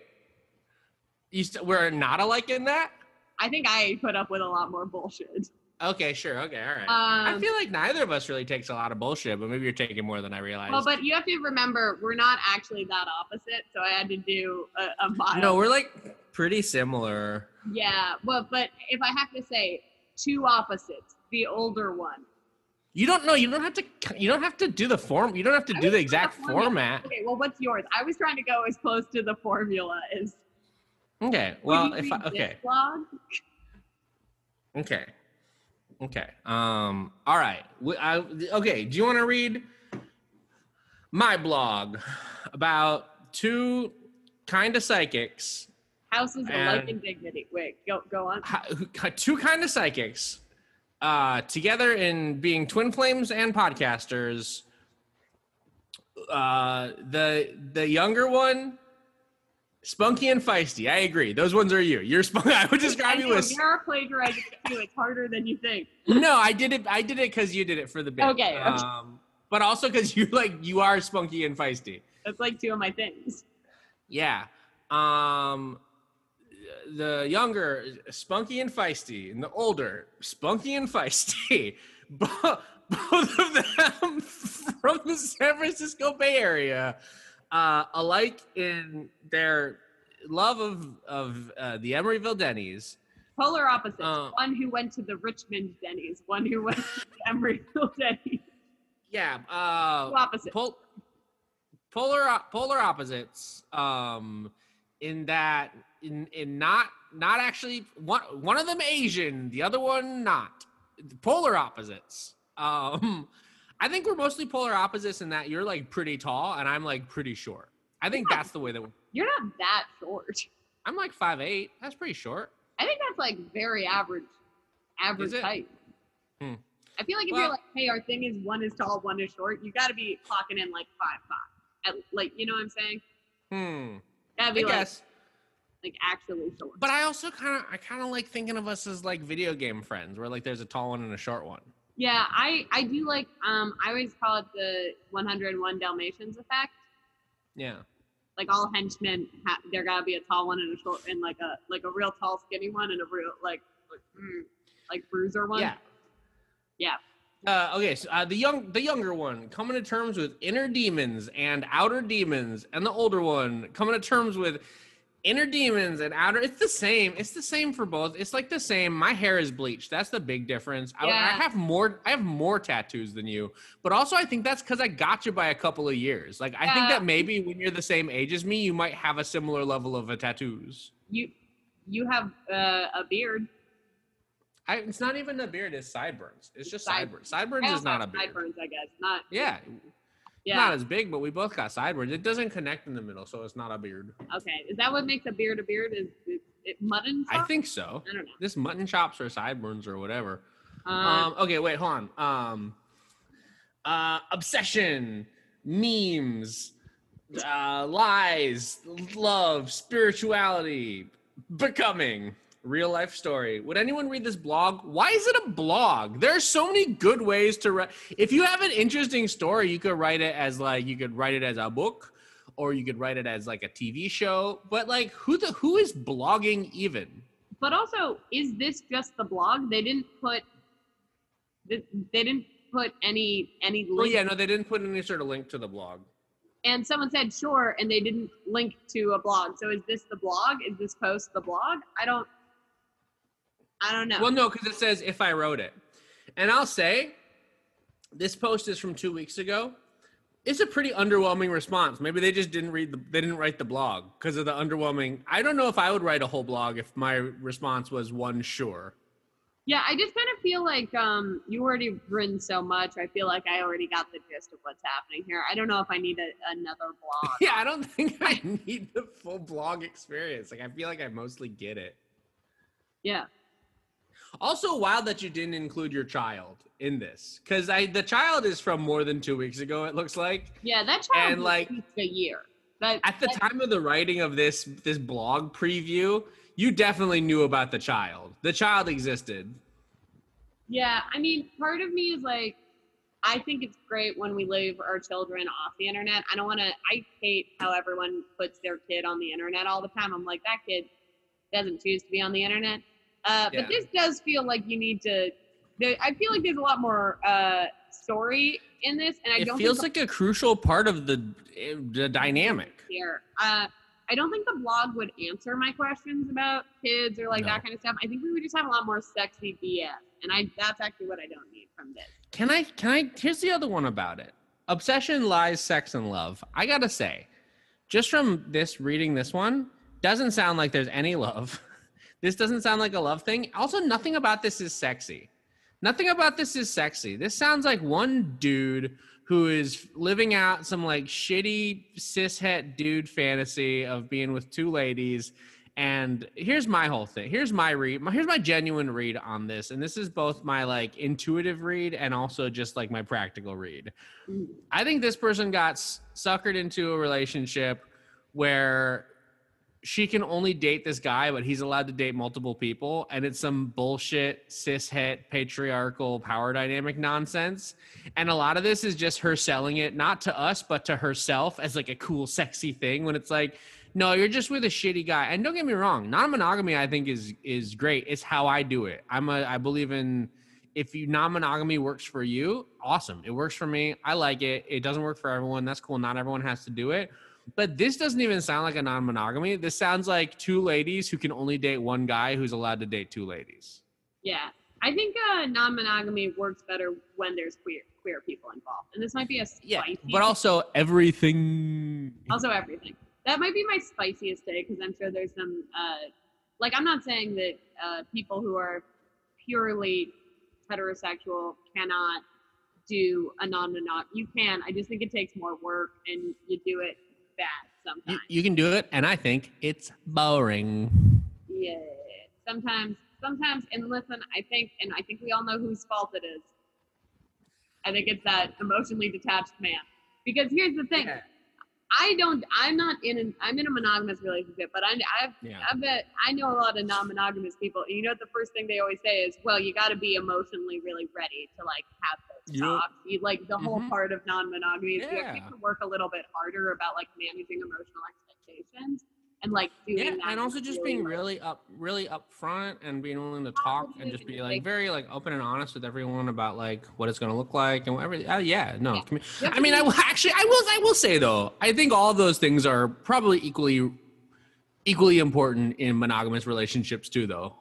You st- we're not alike in that? i think i put up with a lot more bullshit Okay, sure. Okay, all right. I Um, feel like neither of us really takes a lot of bullshit, but maybe you're taking more than I realized. well, but you have to remember we're not actually that opposite, so I had to do a, a mild. no, we're like pretty similar. Yeah, well, but if I have to say two opposites, the older one. You don't know. You don't have to. You don't have to do the form. You don't have to I do the was trying to exact formula- format. Okay, well, what's yours? I was trying to go as close to the formula as. Okay. Well, if I, okay, blog? okay, okay. Um. All right. We- I, okay. Do you want to read my blog about two kind of psychics? Houses of life And- and dignity. Wait, go go on. two kind of psychics uh, together in being twin flames and podcasters. Uh, the the younger one, spunky and feisty. I agree. Those ones are you. You're spunky. *laughs* I would describe I you as you're plagiarizing too. It's harder than you think. no. I did it. I did it because you did it for the bit. Okay, okay. Um, but also because you like you are spunky and feisty. That's like two of my things. Yeah. Um the younger spunky and feisty and the older spunky and feisty. *laughs* Both of them *laughs* from the San Francisco Bay Area, uh, alike in their love of of uh, the Emeryville Denny's. Polar opposites. Uh, one who went to the Richmond Denny's. One who went to the Emeryville *laughs* Denny's. Yeah, uh, Two opposites. pol- polar polar opposites um in that in in not not actually one one of them asian the other one not polar opposites um i think we're mostly polar opposites in that you're like pretty tall and i'm like pretty short i think Yeah. that's the way that we're, You're not that short. i'm like five eight that's pretty short I think that's like very average, average height. Hmm. I feel like if Well- you're like, hey, our thing is one is tall, one is short, you got to be clocking in like five five. At, like, you know what I'm saying? hmm i be like, guess like actually short. but i also kind of i kind of like thinking of us as like video game friends where like there's a tall one and a short one yeah, I I do like. Um, I always call it the 101 Dalmatians effect. yeah Like all henchmen, ha- there gotta be a tall one and a short, and like a like a real tall skinny one and a real like like, mm, like bruiser one. Yeah. Yeah. Uh, okay, so uh, the young, the younger one coming to terms with inner demons and outer demons, and the older one coming to terms with inner demons and outer. It's the same. It's the same for both. It's like the same. My hair is bleached. That's the big difference. I, I have more. I have more tattoos than you, but also I think that's because I got you by a couple of years. Like I think that maybe when you're the same age as me, you might have a similar level of uh, tattoos. You you have uh, a beard. I, it's not even a beard. It's sideburns. It's just Side- sideburns. Sideburns is not a beard. sideburns, I guess. Not Yeah, yeah. not as big, but we both got sideburns. It doesn't connect in the middle, so it's not a beard. okay, is that what makes a beard a beard? Is it, it mutton? I think so. I don't know. This mutton chops or sideburns or whatever. Um, Um, okay, wait, hold on. Um, uh, obsession, memes, uh, lies, love, spirituality, becoming. Real life story. Would anyone read this blog? Why is it a blog? There are so many good ways to write. If you have an interesting story, you could write it as like you could write it as a book, or you could write it as like a TV show. But like, who the who is blogging even? but also, is this just the blog? They didn't put. They, didn't put any any Oh link. yeah, no, they didn't put any sort of link to the blog. And someone said sure, and they didn't link to a blog. So is this the blog? Is this post the blog? I don't. I don't know. Well, no, because it says if I wrote it. And I'll say this post is from two weeks ago. It's a pretty underwhelming response. Maybe they just didn't read the they didn't write the blog because of the underwhelming. I don't know if I would write a whole blog if my response was one sure. Yeah, I just kind of feel like um, you already written so much. I feel like I already got the gist of what's happening here. I don't know if I need a, another blog. *laughs* Yeah, I don't think I need the full blog experience. Like I feel like I mostly get it. Yeah. Also, wild that you didn't include your child in this because I the child is from more than two weeks ago. It looks like. Yeah, that child And, like, a year. That, at the time of the writing of this this blog preview you definitely knew about the child the child existed Yeah, I mean, part of me is like, I think it's great when we leave our children off the internet. I don't want to. I hate how everyone puts their kid on the internet all the time. I'm like, that kid doesn't choose to be on the internet. Uh, Yeah. But this does feel like you need to I feel like there's a lot more uh, story in this, and I it don't feels think like a crucial part of the the dynamic. here. Uh, I don't think the blog would answer my questions about kids or like No. that kind of stuff. I think we would just have a lot more sexy BS, and I that's actually what I don't need from this. Can I? Can I? Here's the other one about it: obsession, lies, sex, and love. I gotta say, just from this reading this one, doesn't sound like there's any love. *laughs* this doesn't sound like a love thing. Also, nothing about this is sexy. Nothing about this is sexy. This sounds like one dude who is living out some like shitty cishet dude fantasy of being with two ladies. And here's my whole thing. Here's my read. My, here's my genuine read on this. And this is both my like intuitive read and also just like my practical read. Mhm. I think this person got s- suckered into a relationship where she can only date this guy, but he's allowed to date multiple people, and it's some bullshit cishet patriarchal power dynamic nonsense. And a lot of this is just her selling it not to us, but to herself as like a cool, sexy thing. When it's like, no, you're just with a shitty guy. And don't get me wrong, non-monogamy I think is is great. It's how I do it. I'm a I believe in if you non-monogamy works for you, awesome. It works for me. I like it. It doesn't work for everyone. That's cool. Not everyone has to do it. But this doesn't even sound like a non-monogamy. This sounds like two ladies who can only date one guy who's allowed to date two ladies. Yeah, I think uh, non-monogamy works better when there's queer queer people involved, and this might be a spicy. Yeah, but also everything. also everything. That might be my spiciest day because I'm sure there's some uh, like I'm not saying that uh, people who are purely heterosexual cannot do a non-monog. You can. I just think it takes more work and you do it bad You, sometimes. you can do it, and I think it's boring. Yeah. Sometimes, sometimes, and listen, I think, and I think we all know whose fault it is. I think it's that emotionally detached man. Because here's the thing. I don't. I'm not in an. I'm in a monogamous relationship, but I. I've. Yeah. I bet I know a lot of non-monogamous people. And you know what the first thing they always say is, "Well, you got to be emotionally really ready to like have Yep. You, like the whole Mhm. part of non-monogamy is you actually have to work a little bit harder about like managing emotional expectations and like doing Yeah, that and also just really, being like, really up, really upfront, and being willing to talk, and just be like like- very like open and honest with everyone about like what it's going to look like and whatever. Uh, yeah, no. Yeah. commu- I mean, I will *laughs* actually, I will, I will say though, I think all those things are probably equally, equally important in monogamous relationships too, though.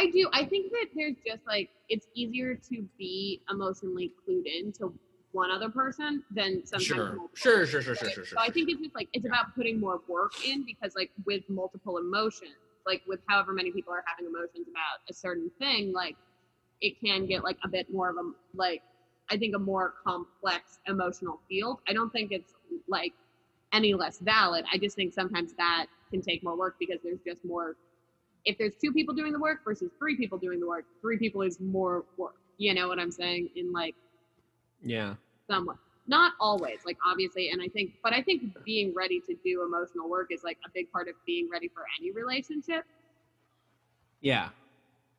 I do. I think that there's just like it's easier to be emotionally clued in to one other person than sometimes Sure, multiple sure, sure, sure, sure, sure, sure. So I think it's just like it's about putting more work in because like with multiple emotions, like with however many people are having emotions about a certain thing, like it can get like a bit more of a like I think a more complex emotional field. I don't think it's like any less valid. I just think sometimes that can take more work because there's just more. If there's two people doing the work versus three people doing the work, three people is more work. You know what I'm saying? In like Yeah. somewhat, not always, like obviously. And I think, but I think being ready to do emotional work is like a big part of being ready for any relationship. Yeah.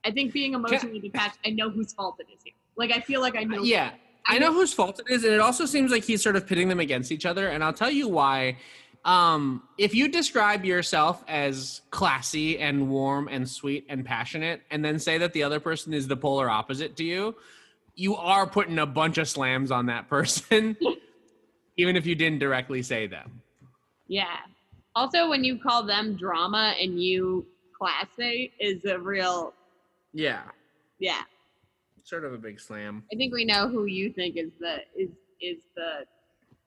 I think being emotionally detached, I know whose fault it is here. Like I feel like I know. Yeah. I know whose fault it is, and it also seems like he's sort of pitting them against each other. And I'll tell you why. Um, if you describe yourself as classy and warm and sweet and passionate, and then say that the other person is the polar opposite to you, you are putting a bunch of slams on that person, *laughs* even if you didn't directly say them. Yeah. Also, when you call them drama and you classy, is a real Yeah. yeah. Sort of a big slam. I think we know who you think is the is is the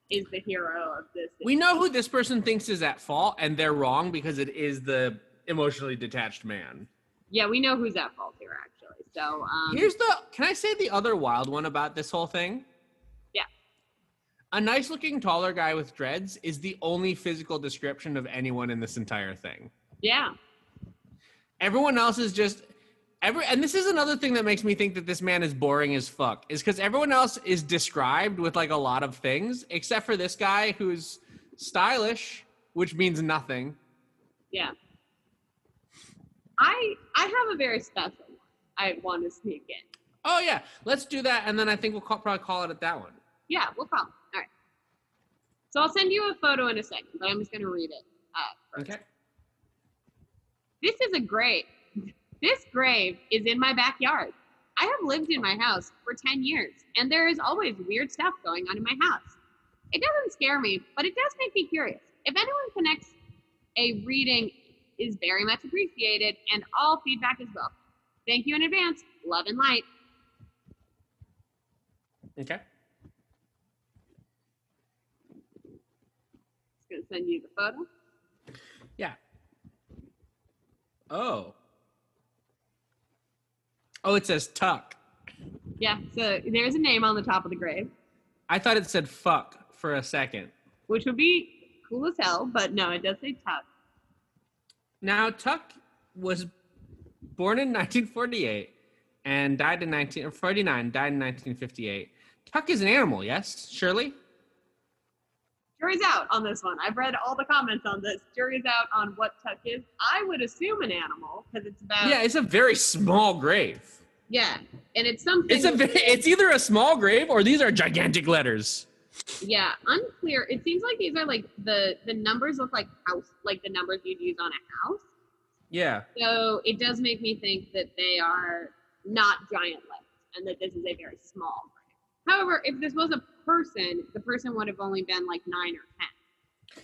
is the hero of this. We know who this person thinks is at fault, and they're wrong because it is the emotionally detached man. Yeah, we know who's at fault here actually. So um, Here's the can I say the other wild one about this whole thing? Yeah. A nice looking taller guy with dreads is the only physical description of anyone in this entire thing. yeah, Everyone else is just every and this is another thing that makes me think that this man is boring as fuck. Is because everyone else is described with like a lot of things, except for this guy who's stylish, which means nothing. yeah. I I have a very special one. I want to sneak in. Oh yeah, let's do that, and then I think we'll call, probably call it at that one. Yeah, we'll call. All right. So I'll send you a photo in a second, but I'm just gonna read it. Uh, first. Okay. This is a grave. This grave is in my backyard. I have lived in my house for 10 years, and there is always weird stuff going on in my house. It doesn't scare me, but it does make me curious. If anyone connects a reading is very much appreciated, and all feedback is welcome. Thank you in advance. Love and light. Okay. Just gonna send you the photo. Yeah. Oh. Oh, it says tuck. Yeah, so there's a name on the top of the grave, I thought it said fuck for a second. which would be cool as hell, but no, it does say Tuck. Now, Tuck was born in *laughs* 1948 and died in 1949, died in 1958. Tuck is an animal, yes, Shirley? Jury's out on this one. I've read all the comments on this. Jury's out on what Tuck is. I would assume an animal because it's about Yeah, it's a very small grave. yeah, and it's something. It's a it's either a small grave or these are gigantic letters. Yeah, unclear. It seems like these are like the the numbers look like house, like the numbers you'd use on a house. Yeah. So it does make me think that they are not giant letters and that this is a very small grave. However, if this was a person, the person would have only been like nine or ten.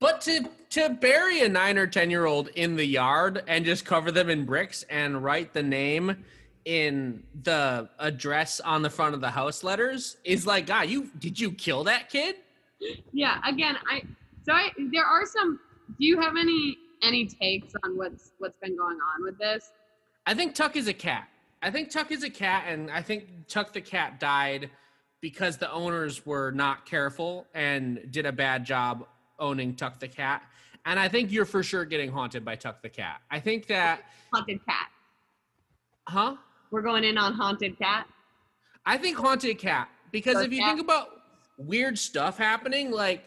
But to to bury a 9 or 10 year old in the yard and just cover them in bricks and write the name in the address on the front of the house letters is like, God, you did you kill that kid? Yeah, again, I so I there are some. Do you have any any takes on what's what's been going on with this? I think Tuck is a cat. I think Tuck is a cat, and I think Tuck the cat died because the owners were not careful and did a bad job owning Tuck the cat. And I think you're for sure getting haunted by Tuck the cat. I think that, Haunted cat. huh? We're going in on haunted cat. I think haunted cat because Or if you cat. think about weird stuff happening, like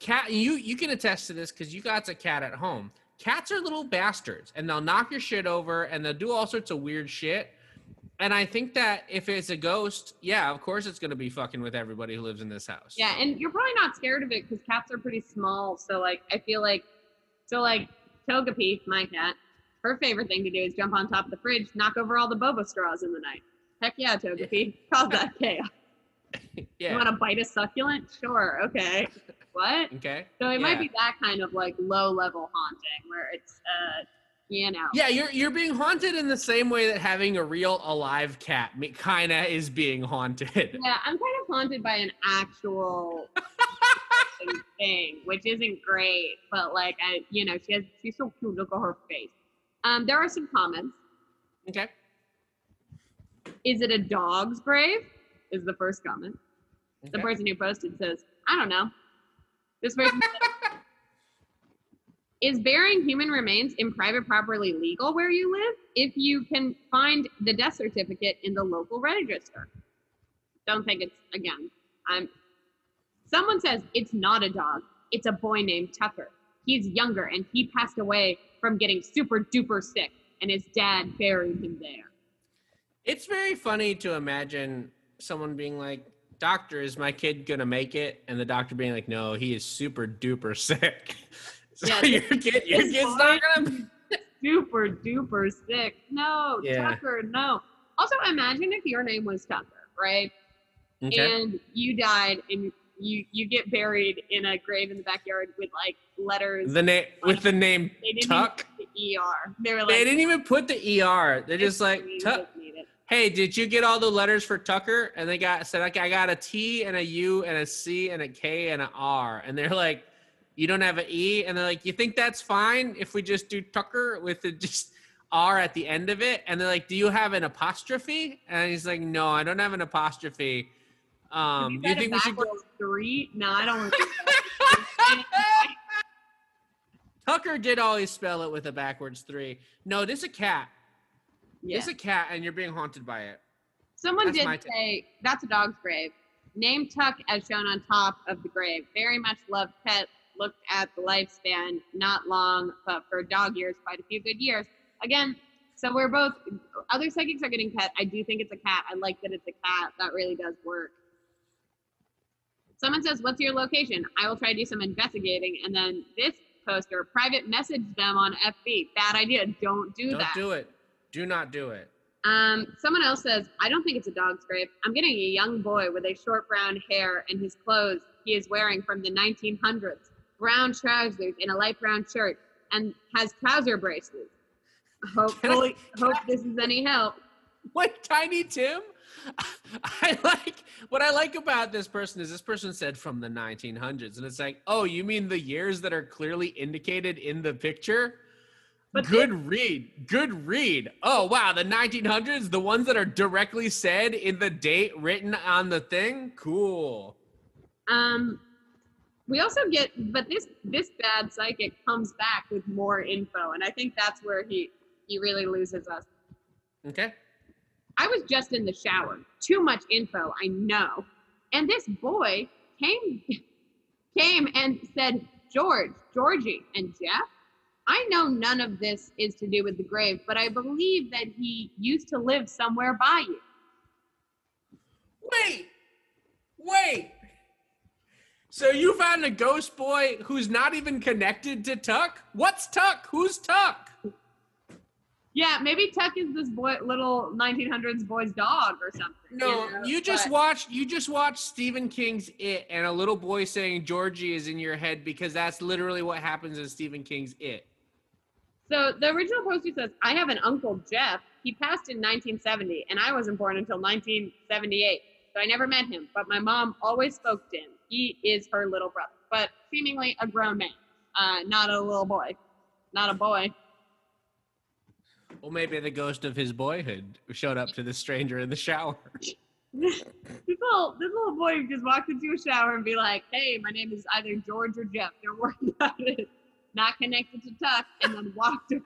cat, you you can attest to this because you got a cat at home. Cats are little bastards, and they'll knock your shit over, and they'll do all sorts of weird shit. And I think that if it's a ghost, yeah, of course it's gonna be fucking with everybody who lives in this house. Yeah, and you're probably not scared of it because cats are pretty small. So like, I feel like, so like Togepi, my cat, her favorite thing to do is jump on top of the fridge, knock over all the boba straws in the night. Heck yeah, Togepi, *laughs* cause that chaos. *laughs* You want to bite a succulent? Sure, okay. *laughs* What? Okay. So it might be that kind of like low level haunting where it's, uh, you know. Yeah, you're you're being haunted in the same way that having a real alive cat kind of is being haunted. Yeah, I'm kind of haunted by an actual *laughs* thing, which isn't great. But like, I, you know, she has she's so cute. Look at her face. Um, there are some comments. Okay. Is it a dog's grave? Is the first comment. The person who posted says, I don't know. This person *laughs* Is burying human remains in private property legal where you live? If you can find the death certificate in the local register. Don't think it's again. I'm someone says it's not a dog, it's a boy named Tucker. He's younger and he passed away from getting super duper sick, and his dad buried him there. It's very funny to imagine someone being like, "Doctor, is my kid gonna make it?" And the doctor being like, "No, he is super duper sick." *laughs* *laughs* so Yeah, your kid, your kid's not gonna. be super duper sick. No, Yeah. Tucker, no. Also, imagine if your name was Tucker, right? Okay. And you died and you you get buried in a grave in the backyard with like letters. The name with the name they didn't Tuck. even put the ER. They were like, They didn't even put the ER. They're just like, Tuck. just need it." "Hey, did you get all the letters for Tucker?" And they got said, "Okay, I got a T and a U and a C and a K and an R." And they're like, "You don't have an E?" And they're like, "You think that's fine if we just do Tucker with the just R at the end of it?" And they're like, "Do you have an apostrophe?" And he's like, "No, I don't have an apostrophe." Um, do you think we should go? three? No, I don't want to do that. Tucker did always spell it with a backwards three. No, this is a cat. yeah. This is a cat, and you're being haunted by it. Someone That's did say that's a dog's grave. Name Tuck as shown on top of the grave. Very much loved pet. Looked at the lifespan, not long, but for dog years, quite a few good years. Again, so we're both other psychics are getting pet. I do think it's a cat. I like that it's a cat. That really does work. Someone says, "What's your location?" I will try to do some investigating, and then this poster private message them on FB. Bad idea. Don't do that. Don't that. do it. Do not do it. Um, someone else says, I don't think it's a dog's grave. I'm getting a young boy with a short brown hair and his clothes he is wearing from the 1900s. Brown trousers and a light brown shirt and has trouser braces. Hopefully, hope this is any help. What Tiny Tim? *laughs* I like what I like about this person is this person said from the 1900s, and it's like, oh, you mean the years that are clearly indicated in the picture? But good read, good read. Oh wow, the 1900s, the ones that are directly said in the date written on the thing. Cool. Um, we also get, but this this bad psychic comes back with more info, and I think that's where he he really loses us. Okay. I was just in the shower. Too much info, I know. And this boy came *laughs* came and said, George, Georgie, and Jeff. I know none of this is to do with the grave, but I believe that he used to live somewhere by you. Wait, wait. So you found a ghost boy who's not even connected to Tuck? What's Tuck? Who's Tuck? Yeah, maybe Tuck is this boy, little 1900s boy's dog or something. No, know? you just But- watched you just watched Stephen King's It and a little boy saying Georgie is in your head because that's literally what happens in Stephen King's It. So the original poster says, I have an uncle Jeff. He passed in 1970, and I wasn't born until 1978. So I never met him, but my mom always spoke to him. He is her little brother, but seemingly a grown man, uh, not a little boy, not a boy. Well, maybe the ghost of his boyhood showed up to the stranger in the shower. *laughs* this little this little boy just walked into a shower and be like, "Hey, my name is either George or Jeff. Don't worry about it. Not connected to Tuck," and then walked away.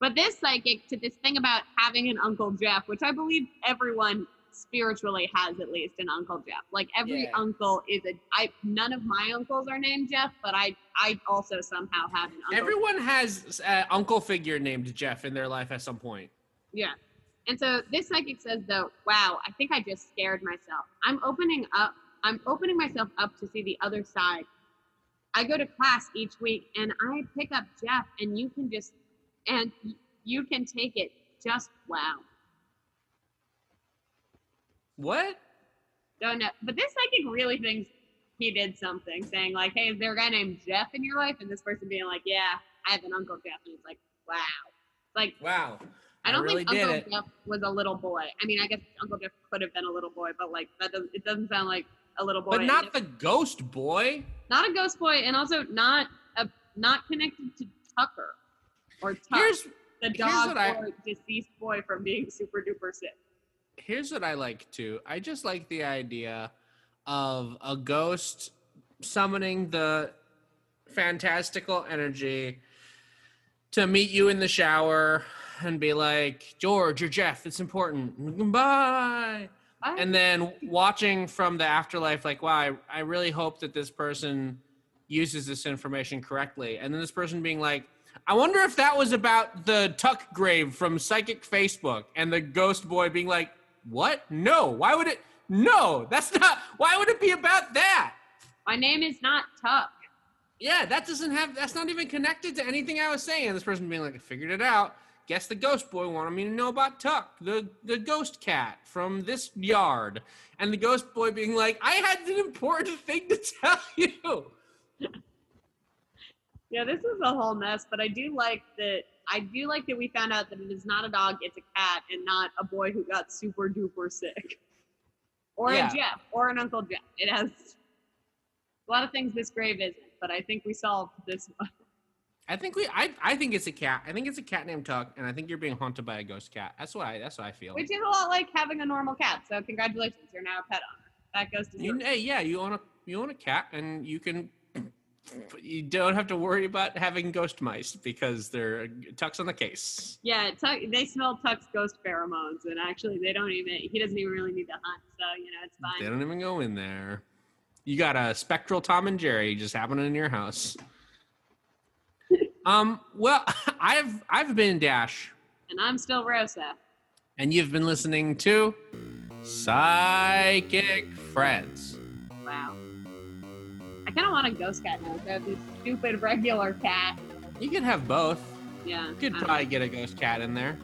but this psychic to this thing about having an Uncle Jeff, which I believe everyone spiritually has at least an Uncle Jeff. Like every Yeah. uncle is a. I none of my uncles are named Jeff, but I I also somehow have an uncle. Everyone has an uncle figure named Jeff in their life at some point. Yeah. And so this psychic says though, wow, I think I just scared myself. I'm opening up I'm opening myself up to see the other side. I go to class each week and I pick up Jeff and you can just and you can take it. Just wow. What? Don't know. But this psychic really thinks he did something, saying like, Hey, is there a guy named Jeff in your life? And this person being like, Yeah, I have an Uncle Jeff. And it's like, wow. Like Wow. I don't really think Uncle it. Jeff was a little boy. I mean, I guess Uncle Jeff could have been a little boy, but like that doesn't it doesn't sound like a little boy. But not if- the ghost boy. not a ghost boy, and also not a not connected to Tucker or Tuck, Here's the dog what I- or deceased boy from being super duper sick. Here's what I like too. I just like the idea of a ghost summoning the fantastical energy to meet you in the shower and be like, George or Jeff, it's important. Bye. And then watching from the afterlife, like, wow, I, I really hope that this person uses this information correctly. And then this person being like, I wonder if that was about the Tuck grave from Psychic Facebook. And the ghost boy being like, what? No. Why would it? No, that's *laughs* not. Why would it be about that? my name is not Tuck. Yeah, that doesn't have. That's not even connected to anything I was saying. This person being like, I figured it out. Guess the ghost boy wanted me to know about Tuck, the the ghost cat from this yard. And the ghost boy being like, I had an important thing to *laughs* tell you. *laughs* Yeah, this is a whole mess, but I do like that. I do like that we found out that it is not a dog; it's a cat, and not a boy who got super duper sick, or Yeah. a Jeff, or an Uncle Jeff. It has a lot of things this grave isn't, but I think we solved this one. I think we. I. I think it's a cat. I think it's a cat named Tuck, and I think you're being haunted by a ghost cat. That's why I. That's what I feel. Which is a lot like having a normal cat. So congratulations, you're now a pet owner. That goes to You, hey, yeah, you own a you own a cat, and you can. You don't have to worry about having ghost mice because they're Tuck's on the case. Yeah, Tuck, they smell Tuck's ghost pheromones, and actually, they don't even. He doesn't even really need to hunt, so you know it's fine. They don't even go in there. You got a spectral Tom and Jerry just happening in your house. um. Well, *laughs* I've I've been Dash, And I'm still Rosa. and you've been listening to Psychic Friends. Wow. I kind of want a ghost cat now. So this stupid regular cat. You can have both. Yeah. You could probably get a ghost cat in there.